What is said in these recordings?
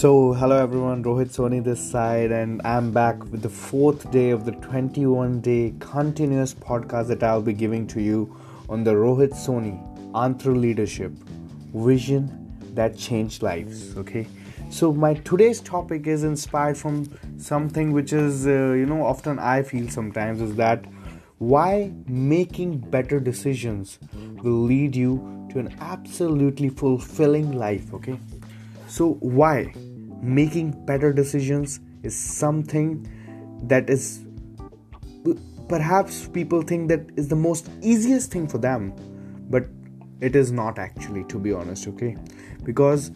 So, hello everyone, Rohit Soni this side, and I'm back with the fourth day of the 21 day continuous podcast that I'll be giving to you on the Rohit Soni Antra Leadership Vision that changed lives. Okay, so my today's topic is inspired from something which is, uh, you know, often I feel sometimes is that why making better decisions will lead you to an absolutely fulfilling life. Okay so, why making better decisions is something that is perhaps people think that is the most easiest thing for them, but it is not actually, to be honest, okay? Because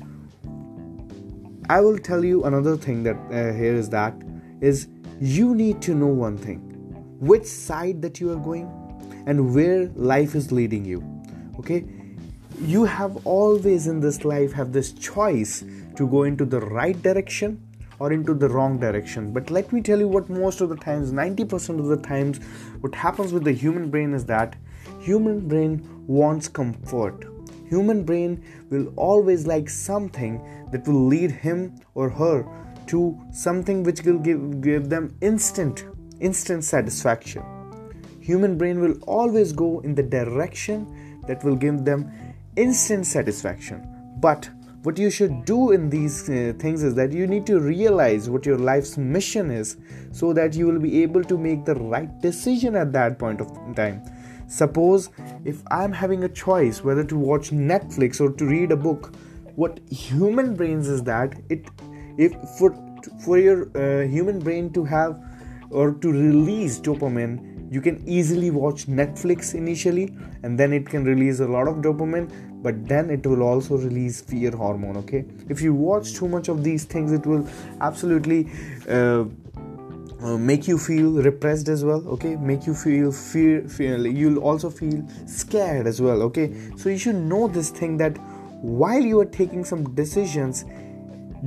I will tell you another thing that uh, here is that is you need to know one thing which side that you are going and where life is leading you okay you have always in this life have this choice to go into the right direction or into the wrong direction. But let me tell you what most of the times 90% of the times what happens with the human brain is that human brain wants comfort. Human brain will always like something that will lead him or her to something which will give, give them instant instant satisfaction. Human brain will always go in the direction that will give them instant satisfaction. But what you should do in these uh, things is that you need to realize what your life's mission is so that you will be able to make the right decision at that point of time. Suppose if I'm having a choice whether to watch Netflix or to read a book, what human brains is that it if for for your uh, human brain to have or to release dopamine you can easily watch netflix initially and then it can release a lot of dopamine but then it will also release fear hormone okay? If you watch too much of these things it will absolutely uh, uh, make you feel repressed as well okay? Make you feel fear feel you'll also feel scared as well okay? So you should know this thing that while you are taking some decisions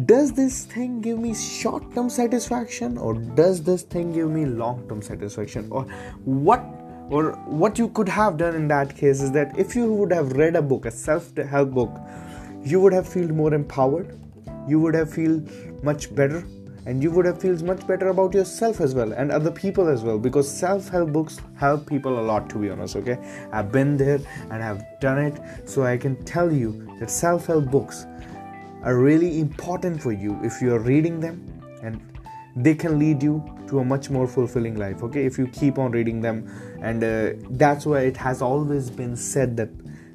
does this thing give me short term satisfaction or does this thing give me long term satisfaction? Or what or what you could have done in that case is that if you would have read a book a self help book you would have felt more empowered you would have feel much better and you would have feels much better about yourself as well and other people as well because self-help books help people a lot to be honest okay? I've been there and i've done it so i can tell you that self-help books are really important for you if you are reading them and they can lead you to a much more fulfilling life okay? If you keep on reading them and uh, that's why it has always been said that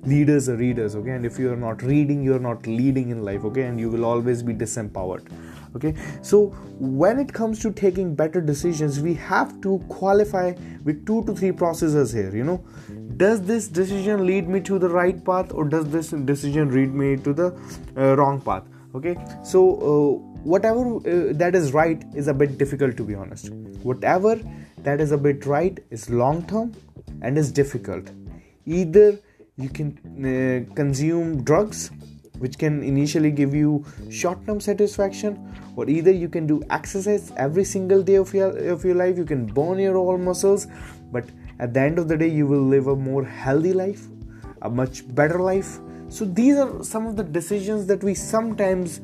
leaders are readers okay? And if you are not reading you are not leading in life okay? And you will always be disempowered okay? So when it comes to taking better decisions we have to qualify with two to three processes here you know. Does this decision lead me to the right path or does this decision lead me to the uh, wrong path? Okay? So uh, whatever uh, that is right is a bit difficult to be honest. Whatever that is a bit right is long term and is difficult. Either you can uh, consume drugs which can initially give you short term satisfaction or either you can do exercise every single day of your of your life. You can burn your all muscles but at the end of the day you will live a more healthy life a much better life. So these are some of the decisions that we sometimes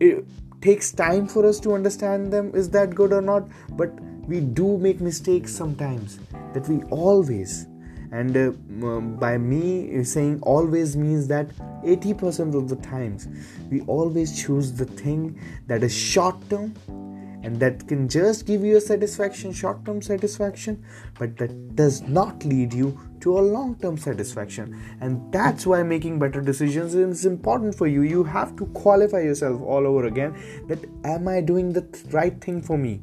it takes time for us to understand them is that good or not. But we do make mistakes sometimes that we always and uh, by me saying always means that 80% of the times we always choose the thing that is short term and that can just give you a satisfaction short term satisfaction but that does not lead you to a long term satisfaction. And that's why making better decisions is important for you. You have to qualify yourself all over again that am i doing the right thing for me?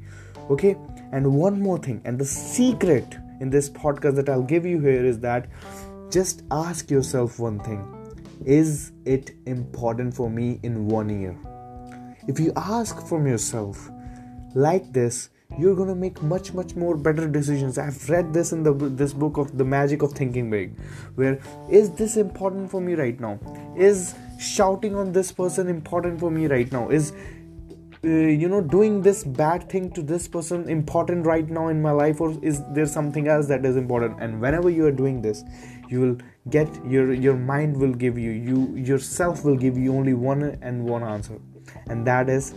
Okay? And one more thing and the secret in this podcast that I'll give you here is that just ask yourself one thing. Is it important for me in one year? If you ask from yourself like this, you're going to make much much more better decisions. I've read this in the this book of the magic of thinking big where is this important for me right now? Is shouting on this person important for me right now? Is uh, you know doing this bad thing to this person important right now in my life or is there something else that is important? And whenever you are doing this you will get your your mind will give you you yourself will give you only one and one answer. And that is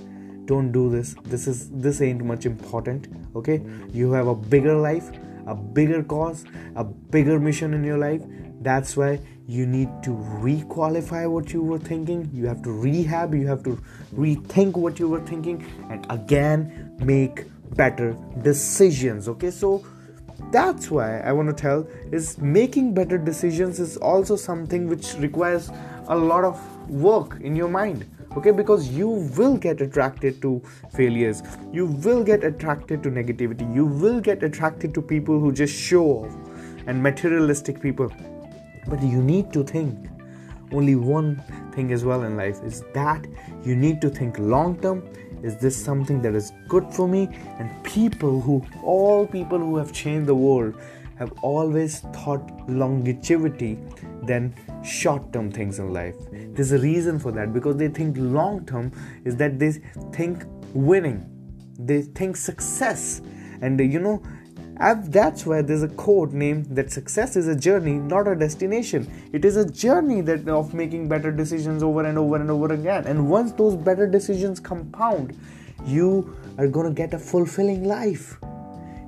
don't do this. This is this ain't much important okay? You have a bigger life a bigger cause a bigger mission in your life that's why you need to requalify what you were thinking. You have to rehab you have to rethink what you were thinking and again make better decisions okay? So that's why i want to tell is making better decisions is also something which requires a lot of work in your mind okay? Because you will get attracted to failures you will get attracted to negativity you will get attracted to people who just show off and materialistic people but you need to think only one thing as well in life. Is that you need to think long term. Is this something that is good for me? And people who all people who have changed the world have always thought longevity than short term things in life. There's a reason for that because they think long term is that they think winning. They think success. And you know that's why there's a quote named that success is a journey, not a destination. It is a journey that of making better decisions over and over and over again. And once those better decisions compound, you are gonna get a fulfilling life.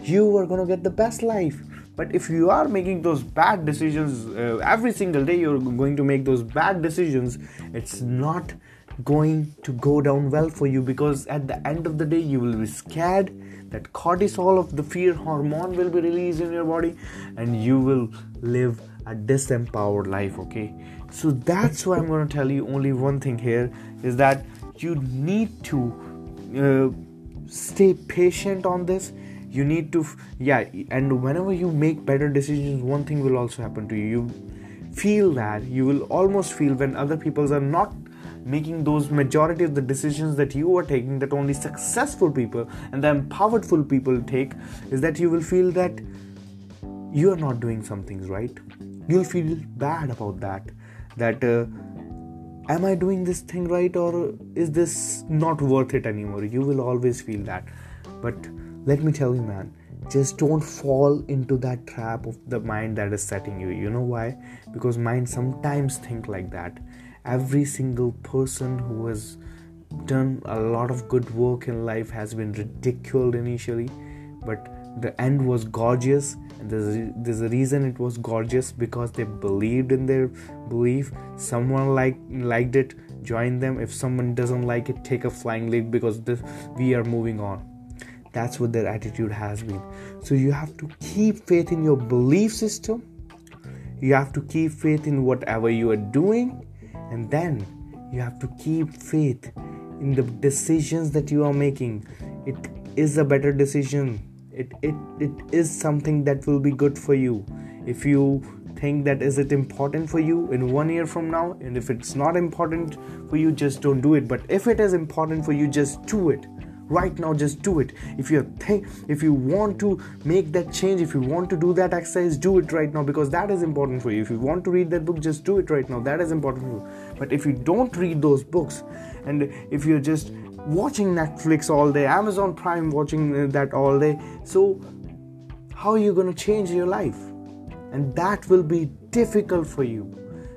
You are gonna get the best life. But if you are making those bad decisions uh, every single day, you're going to make those bad decisions. It's not going to go down well for you because at the end of the day, you will be scared that cortisol of the fear hormone will be released in your body and you will live a disempowered life okay? So that's why i'm going to tell you only one thing here is that you need to uh, stay patient on this. You need to yeah and whenever you make better decisions one thing will also happen to you. You feel that. You will almost feel when other people are not making those majority of the decisions that you are taking that only successful people and the empowered people take is that you will feel that you are not doing some things right. You'll feel bad about that that uh, am i doing this thing right or is this not worth it anymore? You will always feel that. But let me tell you man just don't fall into that trap of the mind that is setting you. You know why? Because mind sometimes think like that every single person who has done a lot of good work in life has been ridiculed initially but the end was gorgeous. And there's a, there's a reason it was gorgeous because they believed in their belief. Someone like liked it join them. If someone doesn't like it take a flying leap because this, we are moving on. That's what their attitude has been. So you have to keep faith in your belief system. You have to keep faith in whatever you are doing and then you have to keep faith in the decisions that you are making. It is a better decision. It it, it is something that will be good for you. If you think that is it important for you in one year from now and if it's not important for you just don't do it. But if it is important for you just do it right now just do it. If you think if you want to make that change if you want to do that exercise do it right now because that is important for you. If you want to read that book just do it right now. That is important for you. But if you don't read those books and if you're just watching netflix all day amazon prime watching that all day so how are you going to change your life? And that will be difficult for you.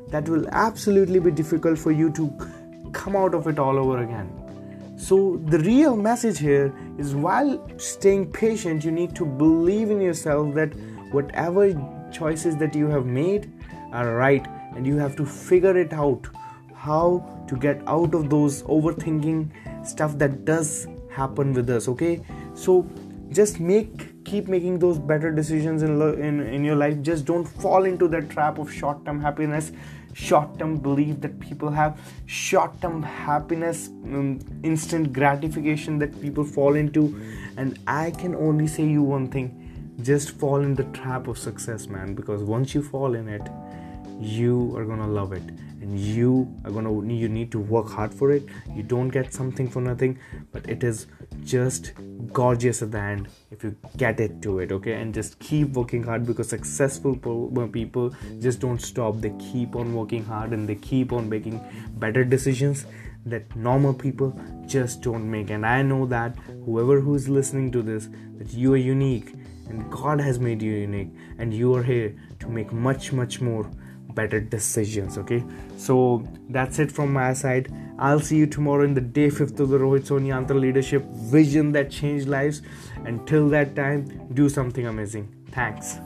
That will absolutely be difficult for you to come out of it all over again so, the real message here is while staying patient, you need to believe in yourself that whatever choices that you have made are right, and you have to figure it out. How to get out of those overthinking stuff that does happen with us. Okay, so just make keep making those better decisions in, in in your life. Just don't fall into that trap of short term happiness short term belief that people have, short term happiness, um, instant gratification that people fall into. And I can only say you one thing. Just fall in the trap of success, man, because once you fall in it, you are gonna love it and you are gonna you need to work hard for it. You don't get something for nothing but it is just gorgeous at the end if you get it to it okay? And just keep working hard because successful uh, people just don't stop. They keep on working hard and they keep on making better decisions that normal people just don't make. And i know that whoever who is listening to this that you are unique and god has made you unique and you are here to make much much more better decisions okay so that's it from my side I'll see you tomorrow in the day fifth of the Rohit Soni Antar Leadership Vision that changed lives. Until that time, do something amazing. Thanks.